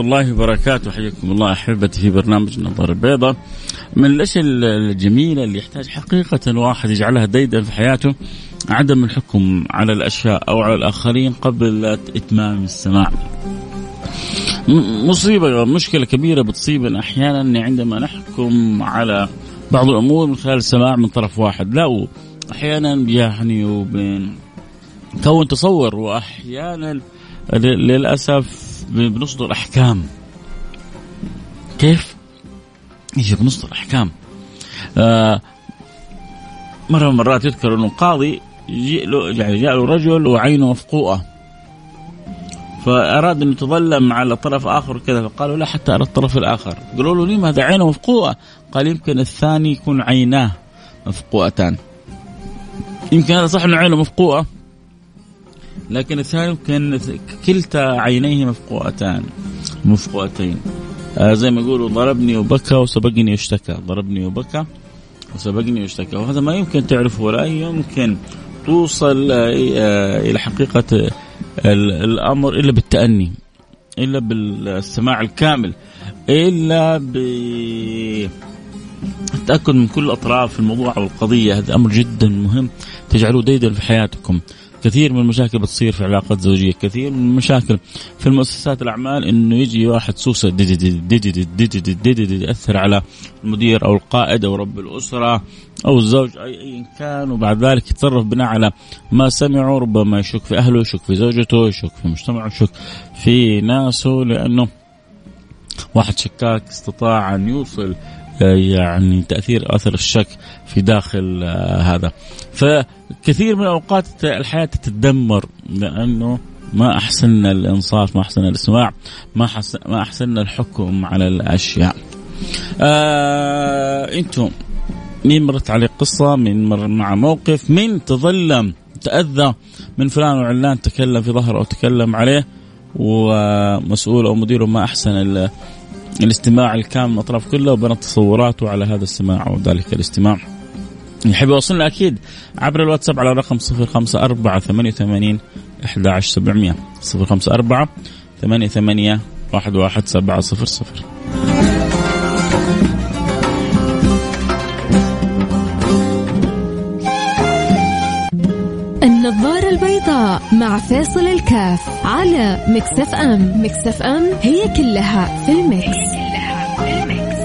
الله وبركاته. حياكم الله أحبتي في برنامج النظارة البيضاء من الأشياء الجميلة اللي يحتاج حقيقة الواحد يجعلها ديدا في حياته عدم الحكم على الأشياء أو على الآخرين قبل إتمام السماع. مصيبة مشكلة كبيرة بتصيبنا أحيانا عندما نحكم على بعض الأمور من خلال السماع من طرف واحد. لا أحيانا يعني وبين كون تصور وأحيانا للأسف بنصدر أحكام. كيف؟ يجي بنصدر أحكام؟ آه مرة من المرات يذكر إنه قاضي يعني جاء له رجل وعينه مفقوءه فأراد أن يتظلم على طرف آخر كذا فقالوا لا حتى على الطرف الآخر. قالوا له ليه هذا عينه مفقوءه قال يمكن الثاني يكون عيناه مفقوءتان يمكن هذا صح إنه عينه مفقوءه لكن الثاني كان كلتا عينيه مفقوعتان مفقوعتين. آه زي ما يقولوا ضربني وبكى وسبقني واشتكى ضربني وبكى وسبقني واشتكى. وهذا ما يمكن تعرفه ولا يمكن توصل آه إلى حقيقة الأمر إلا بالتأني إلا بالسماع الكامل إلا ب التأكد من كل اطراف الموضوع أو القضية هذا أمر جدا مهم تجعلوه ديدا في حياتكم. كثير من المشاكل بتصير في علاقات زوجيه كثير من المشاكل في المؤسسات الاعمال انه يجي واحد سوسه ياثر على المدير أو القائد أو رب الاسره أو الزوج اي ايا كان وبعد ذلك يتصرف بناء على ما سمعه ربما يشك في اهله يشك في زوجته يشك في مجتمعه يشك في ناسه لأنه واحد شكاك استطاع ان يوصل يعني تأثير أثر الشك في داخل آه، هذا. فكثير من الأوقات الحياة تتدمر لأنه ما أحسننا الإنصاف ما أحسننا الاستماع ما ما أحسننا الحكم على الأشياء. آه أنتم مين مرت عليه قصة من مر مع موقف من تظلم تأذى من فلان وعلان تكلم في ظهره أو تكلم عليه ومسؤول أو مديره ما أحسن الاستماع الكامل من الاطراف كلها وبنى تصوراته على هذا السماع وذلك الاستماع. يحب يوصلنا أكيد عبر الواتساب على رقم 054 88 11700 054 88 11700 النظارة البيضاء مع فيصل الكاف على Mix FM. Mix FM هي كلها في ال Mix, كلها في ال Mix.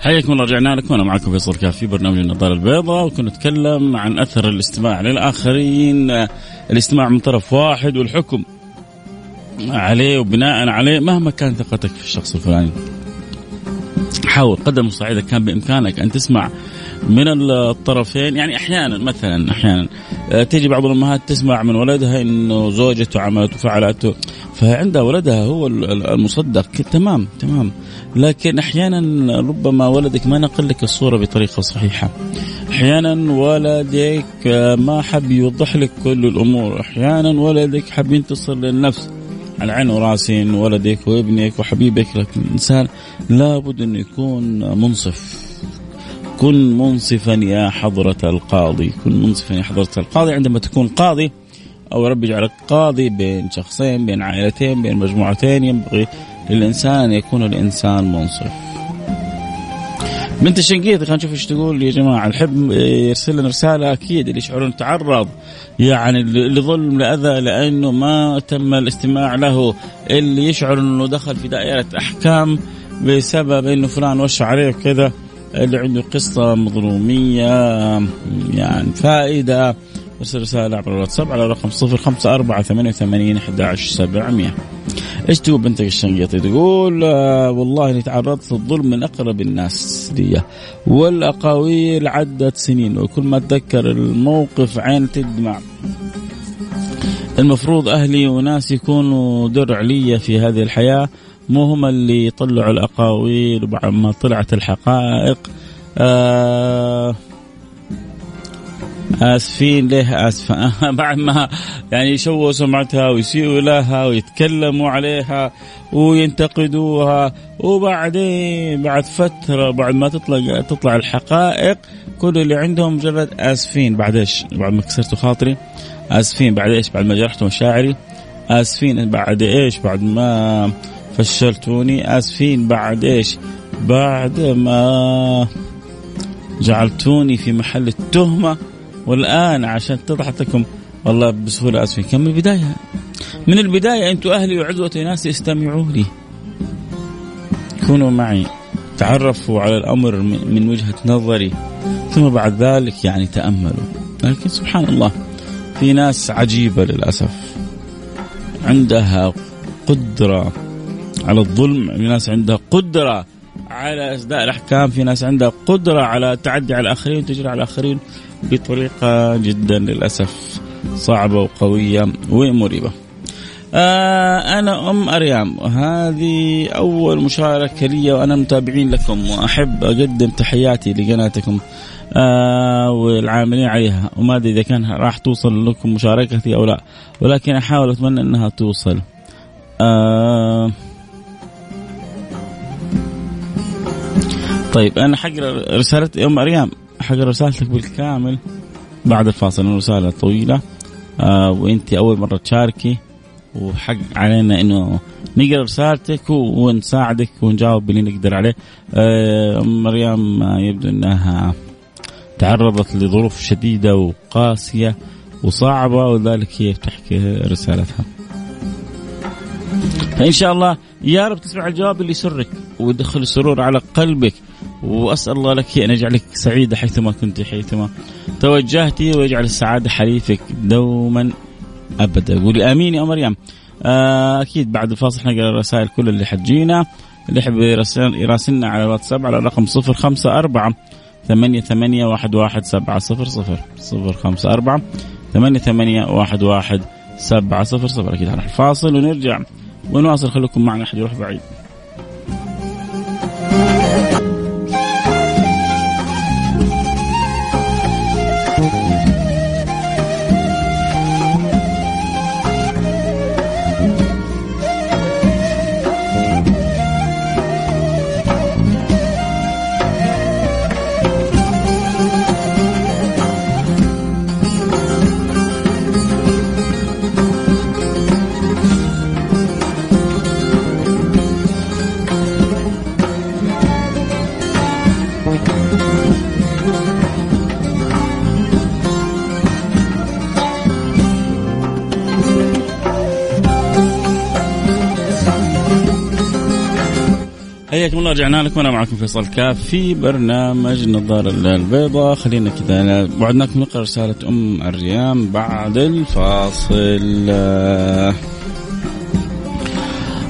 حياكم الله رجعنا لكم. أنا معكم فيصل كاف في برنامج النظارة البيضاء وكنا نتكلم عن أثر الاستماع للآخرين. الاستماع من طرف واحد والحكم عليه وبناء عليه مهما كانت ثقتك في الشخص الفلاني. حاول قدر المستطاع اذا كان بإمكانك أن تسمع من الطرفين. يعني أحيانا مثلا أحيانا آه، تيجي بعض الأمهات تسمع من ولدها إنه زوجته عملت وفعلت فعندها ولدها هو المصدق. تمام تمام. لكن أحيانا ربما ولدك ما نقل لك الصورة بطريقة صحيحة. أحيانا ولدك ما حب يوضح لك كل الأمور. أحيانا ولدك حب ينتصر للنفس. على عين وراسي ولدك وابنك وحبيبك لكن الإنسان لابد انه يكون منصف. كن منصفا يا حضرة القاضي. كن منصفا يا حضرة القاضي. عندما تكون قاضي أو ربي يجعلك قاضي بين شخصين بين عائلتين بين مجموعتين ينبغي للإنسان أن يكون الإنسان منصف. بنت الشنقيط خلينا نشوف إيش تقول يا جماعة. الحب يرسل لنا رسالة أكيد اللي يشعرون تعرض يعني لظلم لأذى لأنه ما تم الاستماع له. اللي يشعر إنه دخل في دائرة أحكام بسبب إنه فلان وش عليه وكذا اللي عنده قصة مظلومية يعني فائدة. أرسل رسالة عبر الواتساب على رقم صفر خمسة أربعة ثمانية وثمانين أحد عشر سبعمية. إيش تقول بنتك الشنقيطي؟ تقول آه والله إني تعرضت للظلم من أقرب الناس لي والأقاويل عدت سنين وكل ما أتذكر الموقف عين تدمع. المفروض أهلي وناس يكونوا درع لي في هذه الحياة مو هم اللي يطلعوا الأقاويل وبعد ما طلعت الحقائق. آه آسفين ليه آسفة. بعد ما يعني يشوهوا سمعتها ويسيئوا لها ويتكلموا عليها وينتقدوها وبعدين بعد فترة بعد ما تطلع تطلع الحقائق كل اللي عندهم مجرد آسفين. بعد إيش؟ بعد ما كسرتوا خاطري. آسفين. بعد إيش؟ بعد ما جرحتوا مشاعري. آسفين. بعد إيش؟ بعد ما فشلتوني. آسفين. بعد إيش؟ بعد ما جعلتوني في محل التهمة. والآن عشان تضحك لكم والله بسهولة اسفين كم البداية؟ من البداية أنتم أهلي وعزوتي ناس استمعوا لي. كونوا معي تعرفوا على الأمر من وجهة نظري. ثم بعد ذلك يعني تأملوا. لكن سبحان الله في ناس عجيبة للأسف. عندها قدرة على الظلم في ناس عندها قدرة على اسداء الأحكام في ناس عندها قدرة على التعدي على الآخرين وتجري على الآخرين. بطريقة جدا للأسف صعبة وقوية ومريبة. آه أنا أم أريام وهذه أول مشاركة لي وأنا متابعين لكم وأحب أقدم تحياتي لقناتكم آه والعاملين عليها وما أدري إذا كان راح توصل لكم مشاركتي أو لا ولكن أحاول أتمنى إنها توصل. آه طيب أنا حقرا رسالة أم أريام حقرا رسالتك بالكامل بعد الفاصل رساله طويلة آه وإنت أول مرة تشاركي وحق علينا إنه نقرأ رسالتك ونساعدك ونجاوب اللي نقدر عليه. آه مريم يبدو إنها تعرضت لظروف شديدة وقاسية وصعبة ولذلك هي تحكي رسالتها. فإن شاء الله يا رب تسمع الجواب اللي يسرك ويدخل السرور على قلبك وأسأل الله لك أن يجعلك سعيدة حيثما كنت حيثما توجهتي ويجعل السعادة حليفك دوما ابدا. قولي آمين يا مريم. آه أكيد بعد الفاصل نقرا الرسائل كل اللي حجينا. اللي يحب يراسلنا على الواتساب على الرقم 054 ثمانية ثمانية واحد واحد سبعة صفر صفر صفر خمسة أربعة ثمانية ثمانية واحد واحد سبعة صفر صفر. أكيد راح الفاصل ونرجع ونواصل. خليكم معنا أحد يروح بعيد. حياكم الله رجعنا لكم. أنا معكم فيصل كاف في برنامج النظاره البيضاء خلينا كذا وعدناكم نقرأ رسالة أم الريام بعد الفاصل.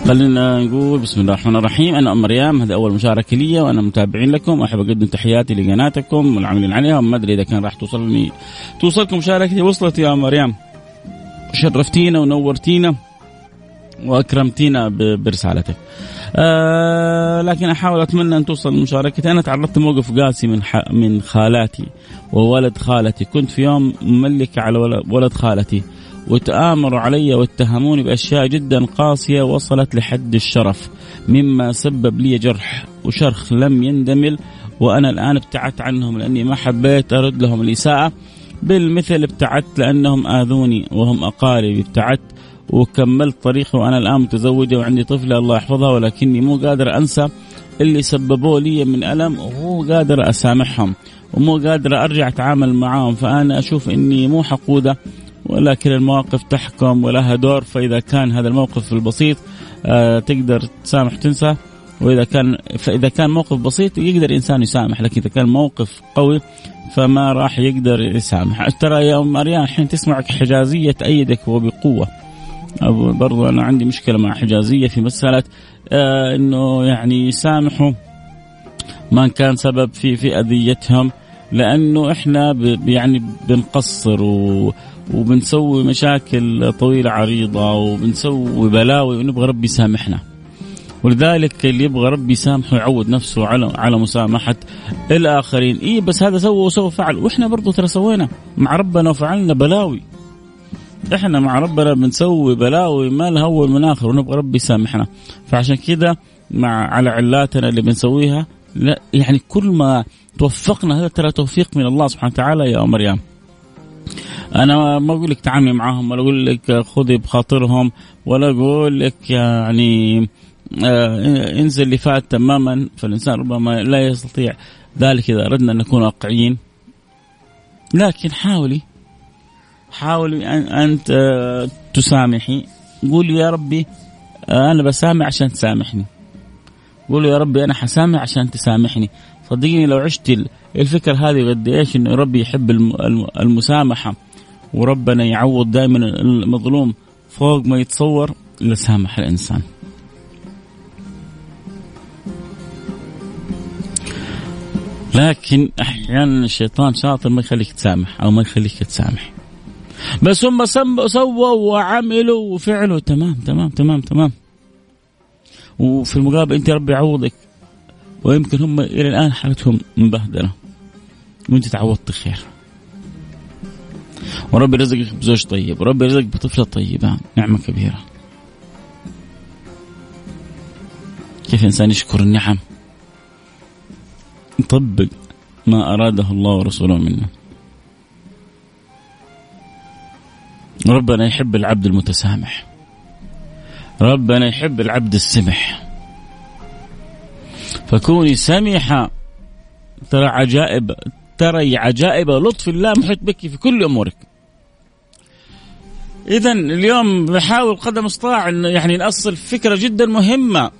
خلينا نقول بسم الله الرحمن الرحيم. أنا أم مريم هذا أول مشاركة لي وأنا متابعين لكم. واحب أقدم تحياتي لقناتكم والعاملين عليها. ما أدري إذا كان راح توصلني توصلكم مشاركتي. وصلت يا مريم شرفتينا ونورتينا وأكرمتينا برسالتك. آه لكن أحاول أتمنى أن توصل مشاركتي أنا تعرضت لموقف قاسي من من خالاتي وولد خالتي. كنت في يوم مملكه على ولد خالتي. وتآمروا علي واتهموني بأشياء جدا قاسية وصلت لحد الشرف. مما سبب لي جرح وشرخ لم يندمل. وأنا الآن ابتعدت عنهم لأني ما حبيت أرد لهم الإساءة. بالمثل ابتعدت لأنهم آذوني وهم أقاربي. ابتعدت وكملت طريقي وأنا الآن متزوجة وعندي طفله الله يحفظها ولكني مو قادر أنسى اللي سببوه لي من ألم ومو قادر أسامحهم ومو قادر أرجع أتعامل معاهم. فأنا أشوف إني مو حقودة ولكن المواقف تحكم ولها دور. فإذا كان هذا الموقف البسيط آه تقدر تسامح تنسى وإذا كان فإذا كان موقف بسيط يقدر الانسان يسامح لكن إذا كان موقف قوي فما راح يقدر يسامح. ترى يا أم مريان الحين تسمعك حجازية تأيدك وبقوة. برضو أنا عندي مشكلة مع حجازية في مسألة آه إنه يعني يسامحوا ما كان سبب في في اذيتهم لأنه إحنا يعني بنقصر و وبنسوي مشاكل طويلة عريضة وبنسوي بلاوي ونبغى ربي يسامحنا. ولذلك اللي يبغى ربي يسامحه يعود نفسه على على مسامحة الآخرين. إيه بس هذا سوى وسوى فعل. وإحنا برضو ترى سوينا مع ربنا وفعلنا بلاوي. إحنا مع ربنا بنسوي بلاوي ما لها أول من آخر ونبغى ربي يسامحنا. فعشان كذا مع على علاتنا اللي بنسويها لا يعني كل ما توفقنا هذا ترى توفيق من الله سبحانه وتعالى يا مريم. أنا ما أقول لك تعاملي معاهم ولا أقول لك خذي بخاطرهم ولا أقول لك يعني آه انزل اللي فات تماما. فالإنسان ربما لا يستطيع ذلك إذا أردنا أن نكون واقعيين. لكن حاولي. حاولي آه، تسامحي قولي يا ربي أنا بسامح عشان تسامحني قولوا يا ربي أنا حسامح عشان تسامحني صدقيني لو عشت الفكرة هذه قد إيش إنه ربي يحب المسامحة وربنا يعوض دائما المظلوم فوق ما يتصور لسامح الإنسان. لكن أحيانا الشيطان شاطر ما يخليك تسامح أو ما يخليك تسامح. بس هم سووا وعملوا وفعلوا. تمام تمام تمام تمام. وفي المقابل انت ربي يعوضك ويمكن هم إلى الآن حالتهم مبهدلة. وانت تعوضت خير. وربي رزقك بزوج طيب. وربي رزقك بطفلة طيبة. نعمة كبيرة. كيف الإنسان يشكر النعم؟ يطبق ما أراده الله ورسوله منه ربنا يحب العبد المتسامح ربنا يحب العبد السمح فكوني سمحة ترى عجائب ترى عجائب لطف الله محيط بك في كل أمورك. اذا اليوم بحاول قدر المستطاع يعني نأصل فكرة جدا مهمة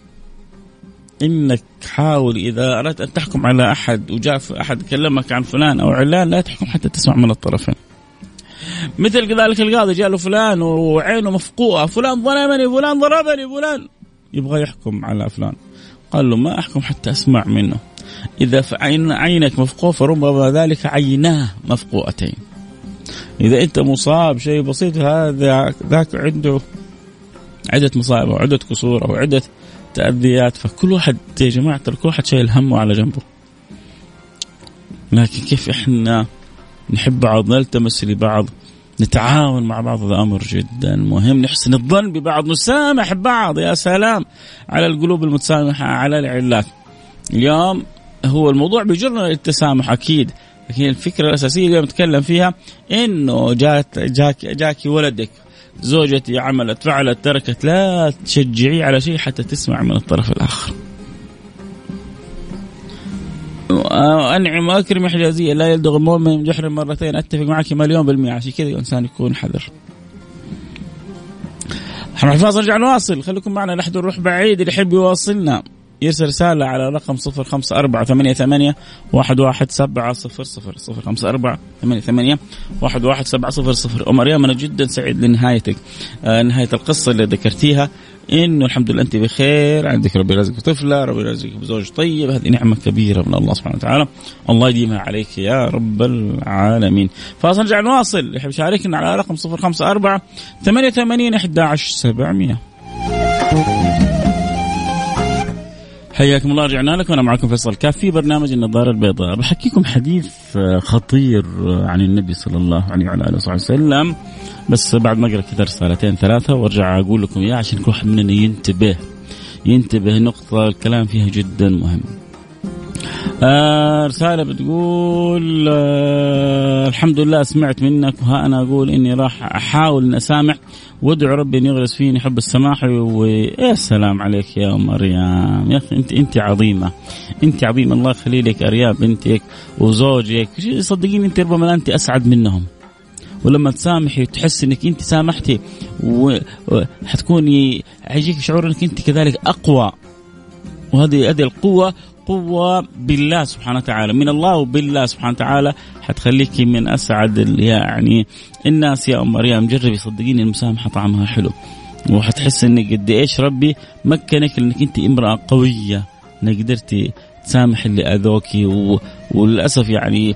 إنك حاول إذا أردت أن تحكم على أحد وجاء أحد كلمك عن فلان أو علان لا تحكم حتى تسمع من الطرفين. مثل كذلك القاضي جاء له فلان وعينه مفقوعة، فلان ظلمني، فلان ضربني، فلان. يبغى يحكم على فلان. قال له ما أحكم حتى أسمع منه. إذا عين عينك مفقوع فربما ذلك عيناه مفقوعتين. إذا أنت مصاب شيء بسيط هذا ذاك عنده عدة مصائب أو عدة كسور أو عدة تأذيات. فكل واحد يا جماعة كل واحد شايل همه على جنبه. لكن كيف إحنا نحب بعض نلتمس لبعض نتعاون مع بعض هذا أمر جدا مهم. نحسن الظن ببعض نسامح بعض يا سلام على القلوب المتسامحة على العلات اليوم هو الموضوع بيجرنا للتسامح أكيد. لكن الفكرة الأساسية اللي نتكلم فيها إنه جات جاك جاكي ولدك زوجتي عملت فعلت تركت لا تشجعيه على شيء حتى تسمع من الطرف الآخر. أنعم وأكرم حجازيه لا يلدغ المؤمن من جحر مرتين. أتفق معك مليون بالمئة. عشان كذا الإنسان يكون حذر. إحنا فاصل نرجع نواصل خليكم معنا لا نروح بعيد اللي يحب يواصلنا. يرسل رسالة على رقم صفر خمسة أربعة ثمانية ثمانية واحد واحد سبعة صفر صفر صفر خمسة أربعة ثمانية ثمانية واحد واحد سبعة صفر صفر. أم مريم أنا جدا سعيد لنهايتك آه نهاية القصة اللي ذكرتيها. إنه الحمد لله أنت بخير عندك ربي يرزقك طفلة ربي يرزقك بزوج طيب هذه نعمة كبيرة من الله سبحانه وتعالى. الله يديمها عليك يا رب العالمين. فاصل نرجع نواصل. يحب يشاركنا على رقم 054 88 11700 حياكم الله رجعنا لكم. أنا معكم فيصل كاف في برنامج النظارة البيضاء. بحكيكم حديث آه، خطير آه، عن النبي صلى الله عليه وعلى آله وصحبه وسلم. بس بعد ما أقرأ كذا رسالتين ثلاثة وأرجع أقول لكم إياه عشان كل واحد مننا ينتبه. ينتبه نقطة الكلام فيها جدا مهم. آه رسالة بتقول آه الحمد لله سمعت منك وها أنا أقول إني راح أحاول إني أسامح. وادعو ربي إن يغرس فيني حب السماح ويا سلام عليك يا مريم. يا أخي انت أنت عظيمة. أنت عظيمة. الله يخلي لك ارياب بنتك وزوجك. صدقيني أنت ربما أنت أسعد منهم. ولما تسامحي وتحس إنك أنت سامحتي وحتكوني حيجيك شعور إنك أنت كذلك أقوى. وهذه هذه القوة قوة بالله سبحانه وتعالى. من الله وبالله سبحانه وتعالى. حتخليك من أسعد يعني الناس يا أم مريم. جربي صدقيني المسامحة طعمها حلو. وحتحس إنك قد إيش ربي مكنك انك أنت امرأة قوية. إنك قدرتي تسامح اللي أذوكي. وللأسف يعني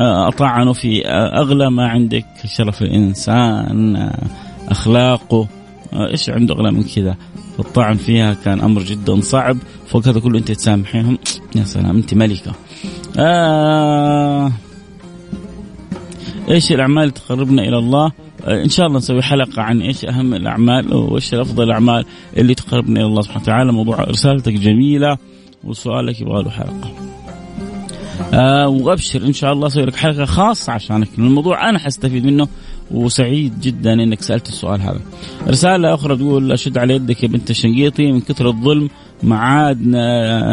آه، اطعنوا في أغلى ما عندك. شرف الإنسان آه، أخلاقه. آه، إيش عنده أغلى من كذا؟ الطعن فيها كان أمر جدا صعب. فوق هذا كله أنت تسامحيهم. يا سلام أنت ملكة. آه. إيش الأعمال اللي تقربنا إلى الله؟ آه إن شاء الله نسوي حلقة عن إيش أهم الأعمال وإيش افضل الأعمال اللي تقربنا إلى الله سبحانه وتعالى. موضوع رسالتك جميلة وسؤالك يبغى له حلقة. آه وأبشر إن شاء الله أسوي لك حلقة خاصة عشانك. الموضوع أنا حستفيد منه. وسعيد جدا إنك سألت السؤال هذا. رسالة أخرى تقول أشد على يدك يا بنت الشنقيطي من كثر الظلم ما عاد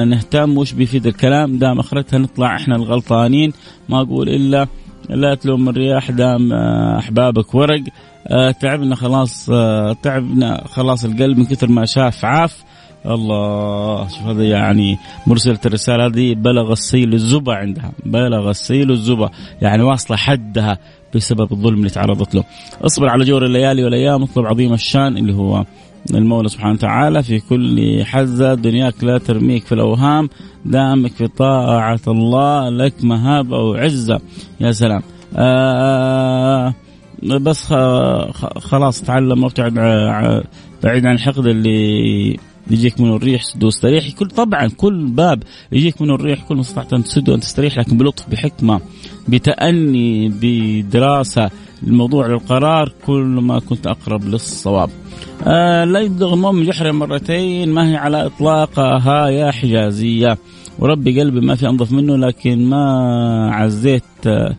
نهتم وش بيفيد الكلام؟ دام أخرتها نطلع إحنا الغلطانين. ما أقول إلا لا تلوم الرياح دام آه، أحبابك ورق. آه، تعبنا خلاص آه، تعبنا خلاص القلب من كثر ما شاف عاف. الله. شوف هذا يعني مرسلة الرسالة هذه بلغ السيل الزبا عندها. بلغ السيل الزبا يعني واصلة حدها بسبب الظلم اللي تعرضت له. اصبر على جور الليالي والأيام اطلب عظيم الشان اللي هو المولى سبحانه وتعالى في كل حزة. دنياك لا ترميك في الأوهام دامك في طاعة الله. لك مهابة وعزة يا سلام. آه بس خلاص تعلم وابتعد بعيد عن الحقد اللي يجيك منه الريح سد واستريح كل طبعا كل باب يجيك منه الريح كل ما استطعت أن تسد وان تستريح لكن بلطف بحكمة بتأني بدراسة. الموضوع للقرار كل ما كنت أقرب للصواب. آه لا يبلغ المؤمن جحر مرتين ما هي على إطلاقها يا حجازية. وربي قلبي ما في أنظف منه لكن ما عزيت آه،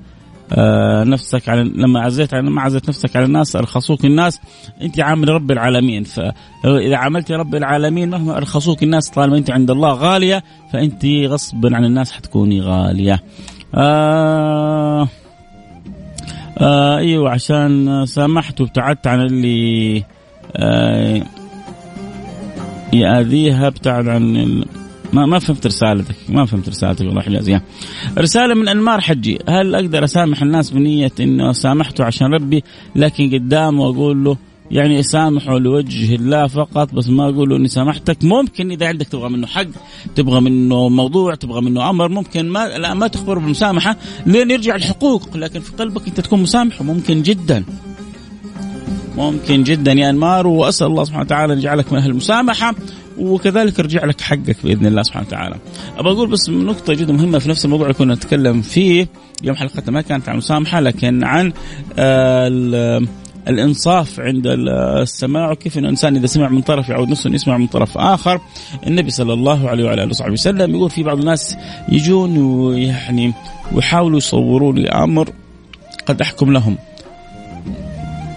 نفسك على لما عزيت ما عزيت نفسك على الناس أرخصوك الناس أنت عامل رب العالمين فاذا عملت رب العالمين مهما أرخصوك الناس طالما أنت عند الله غالية فأنت غصبا عن الناس حتكوني غالية. آه آه أيوه عشان سامحت وابتعدت عن اللي آه يأذيها ابتعد عن ما ما فهمت رسالتك ما فهمت رسالتك الله يحفظك رسالة من أنمار حجي هل أقدر أسامح الناس بنية أنه سامحته عشان ربي لكن قدامه أقول له يعني أسامحه لوجه الله فقط بس ما أقول له إني سامحتك. ممكن إذا عندك تبغى منه حق تبغى منه موضوع تبغى منه أمر ممكن ما لا ما تخبر بالمسامحه لين يرجع الحقوق لكن في قلبك أنت تكون مسامح ممكن جدا. ممكن جدا يا أنمار وأسأل الله سبحانه وتعالى أن يجعلك من أهل المسامحة وكذلك يرجع لك حقك بإذن الله سبحانه وتعالى. أبغى أقول بس نقطة جدا مهمة في نفس الموضوع اللي كنا نتكلم فيه يوم حلقتنا ما كانت عن المسامحة لكن عن آه الإنصاف عند السماع وكيف إن الإنسان إذا سمع من طرف يعود نفسه ان يسمع من طرف آخر النبي صلى الله عليه وعلى آله وصحبه وسلم يقول في بعض الناس يجون ويعني ويحاولوا يصوروا لي أمر قد أحكم لهم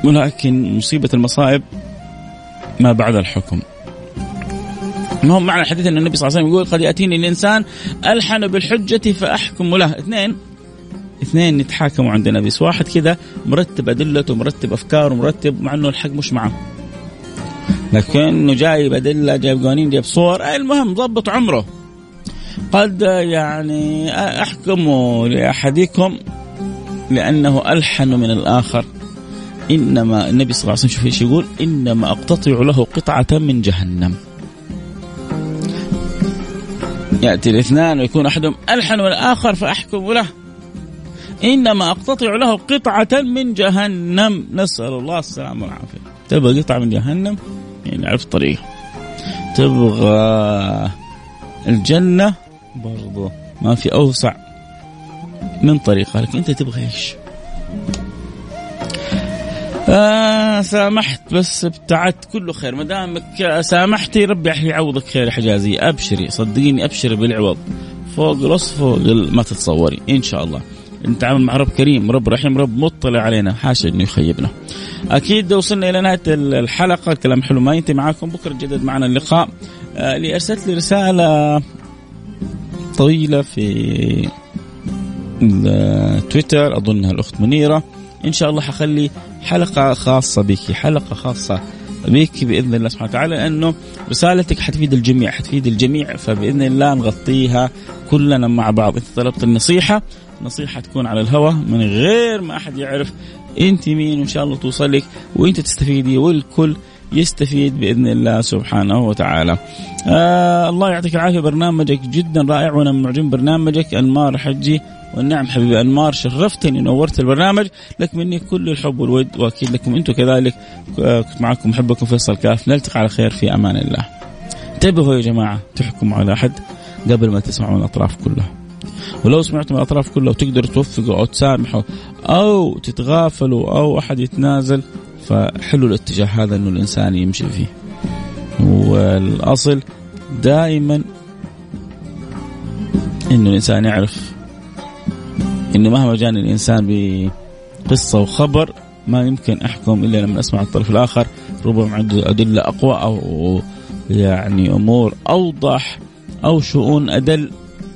ولكن مصيبة المصائب ما بعد الحكم. المهم معنى الحديث أن النبي صلى الله عليه وسلم يقول قد يأتيني الإنسان ألحن بالحجة فأحكم له. اثنين. اثنين يتحاكموا عند النبي. واحد كذا مرتب أدلته مرتب أفكاره مرتب مع إنه الحق مش معه. لكنه جايب أدلة جايب قوانين جايب صور. المهم ضبط عمره. قد يعني احكم لأحدكم لأنه ألحن من الآخر. إنما النبي صلى الله عليه وسلم شوف إيش يقول؟ إنما أقتطع له قطعة من جهنم. يأتي الاثنان ويكون أحدهم ألحن والآخر فأحكم له. إنما أقتطع له قطعة من جهنم. نسأل الله السلامة والعافية. تبغى قطعة من جهنم؟ يعني عرفت الطريقة تبغى الجنة؟ برضو. ما في أوسع من طريقة. لكن أنت تبغى إيش؟ آه سامحت بس ابتعدت كله خير. ما دامك سامحتي ربي يعوضك خير حجازي. أبشري صدقيني أبشري بالعوض. فوق الوصف فوق ما تتصوري إن شاء الله. نتعامل مع رب كريم رب رحيم رب مطلع علينا. حاشا إنه يخيبنا. أكيد وصلنا إلى نهاية الحلقة. الكلام حلو ما ينتهي معاكم. بكرة جدد معنا اللقاء. آه، اللي أرسلت لي رسالة طويلة في تويتر أظنها الأخت منيرة. إن شاء الله حخلي حلقة خاصة بك حلقة خاصة بك بإذن الله سبحانه وتعالى لأنه رسالتك حتفيد الجميع حتفيد الجميع فبإذن الله نغطيها كلنا مع بعض. انت طلبت النصيحة نصيحة تكون على الهواء من غير ما أحد يعرف أنت مين وإن شاء الله توصلك وأنت تستفيدي والكل يستفيد بإذن الله سبحانه وتعالى. آه الله يعطيك العافية برنامجك جدا رائع وأنا معجب برنامجك انمار حجي والنعم حبيبي انمار شرفتني نورت البرنامج لك مني كل الحب والود وأكيد لكم أنتم كذلك آه، كنت معكم محبكم فيصل كاف نلتقي على خير في أمان الله. انتبهوا يا جماعة تحكموا على أحد قبل ما تسمعوا الأطراف كلها. ولو سمعتم الأطراف كلها وتقدروا توفقوا أو تسامحوا أو تتغافلوا أو أحد يتنازل فحلو الاتجاه هذا إنه الإنسان يمشي فيه. والأصل دائما إنه الإنسان يعرف إنه مهما جاني الإنسان بقصة وخبر ما يمكن أحكم إلا لما أسمع الطرف الآخر ربما عنده أدلة أقوى أو يعني أمور أوضح أو شؤون أدل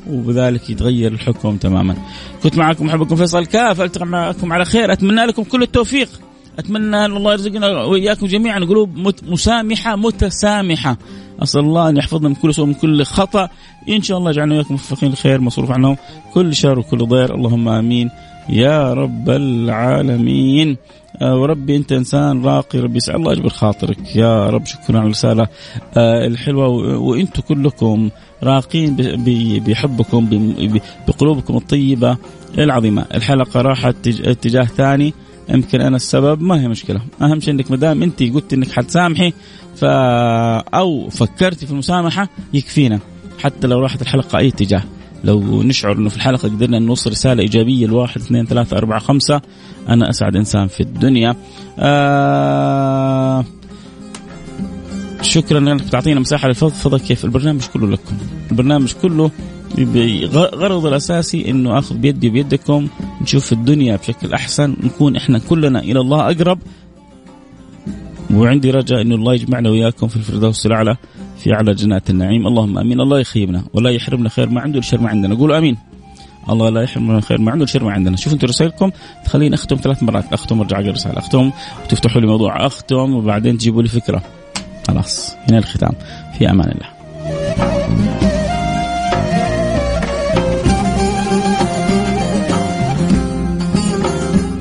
وبذلك يتغير الحكم تماما. كنت معكم محبكم فيصل كاف ألتقي معكم على خير أتمنى لكم كل التوفيق. أتمنى أن الله يرزقنا وإياكم جميعا. قلوب مسامحة متسامحة. أسأل الله أن يحفظنا من كل سوء ومن كل خطأ. إن شاء الله يجعلنا وياكم موفقين الخير مصروف عنهم. كل شر وكل ضير. اللهم آمين. يا رب العالمين. آه، وربي أنت إنسان راقي ربي يسعد الله يجبر خاطرك. يا رب شكرا على الرسالة. آه، الحلوة وأنتم كلكم راقين بحبكم بقلوبكم الطيبة العظيمة. الحلقة راحت اتجاه ثاني. يمكن أنا السبب ما هي مشكلة. أهم شيء إنك ما دام أنت قلت إنك حتسامحي ف أو فكرتي في المسامحة يكفينا. حتى لو راحت الحلقة أي اتجاه. لو نشعر إنه في الحلقة قدرنا نوصل رسالة إيجابية لواحد اثنين ثلاثة أربعة خمسة أنا أسعد إنسان في الدنيا. آه شكرا انك تعطينا مساحة للفضفضه كيف؟ البرنامج كله لكم. البرنامج كله غرض الأساسي إنه آخذ بيدي وبيدكم نشوف الدنيا بشكل أحسن نكون إحنا كلنا إلى الله أقرب. وعندي رجاء انه الله يجمعنا وياكم في الفردوس الأعلى في أعلى جنات النعيم. اللهم آمين. الله يخيبنا ولا يحرمنا خير ما عنده الشر ما عندنا. قولوا آمين. الله لا يحرمنا خير ما عنده الشر ما عندنا. شوفوا أنتم رسائلكم. تخليني أختم ثلاث مرات. أختم وارجع أقرأ رسالة. أختم وتفتحوا لي موضوع. أختم وبعدين تجيبوا لي فكرة. خلاص. هنا الختام. في أمان الله.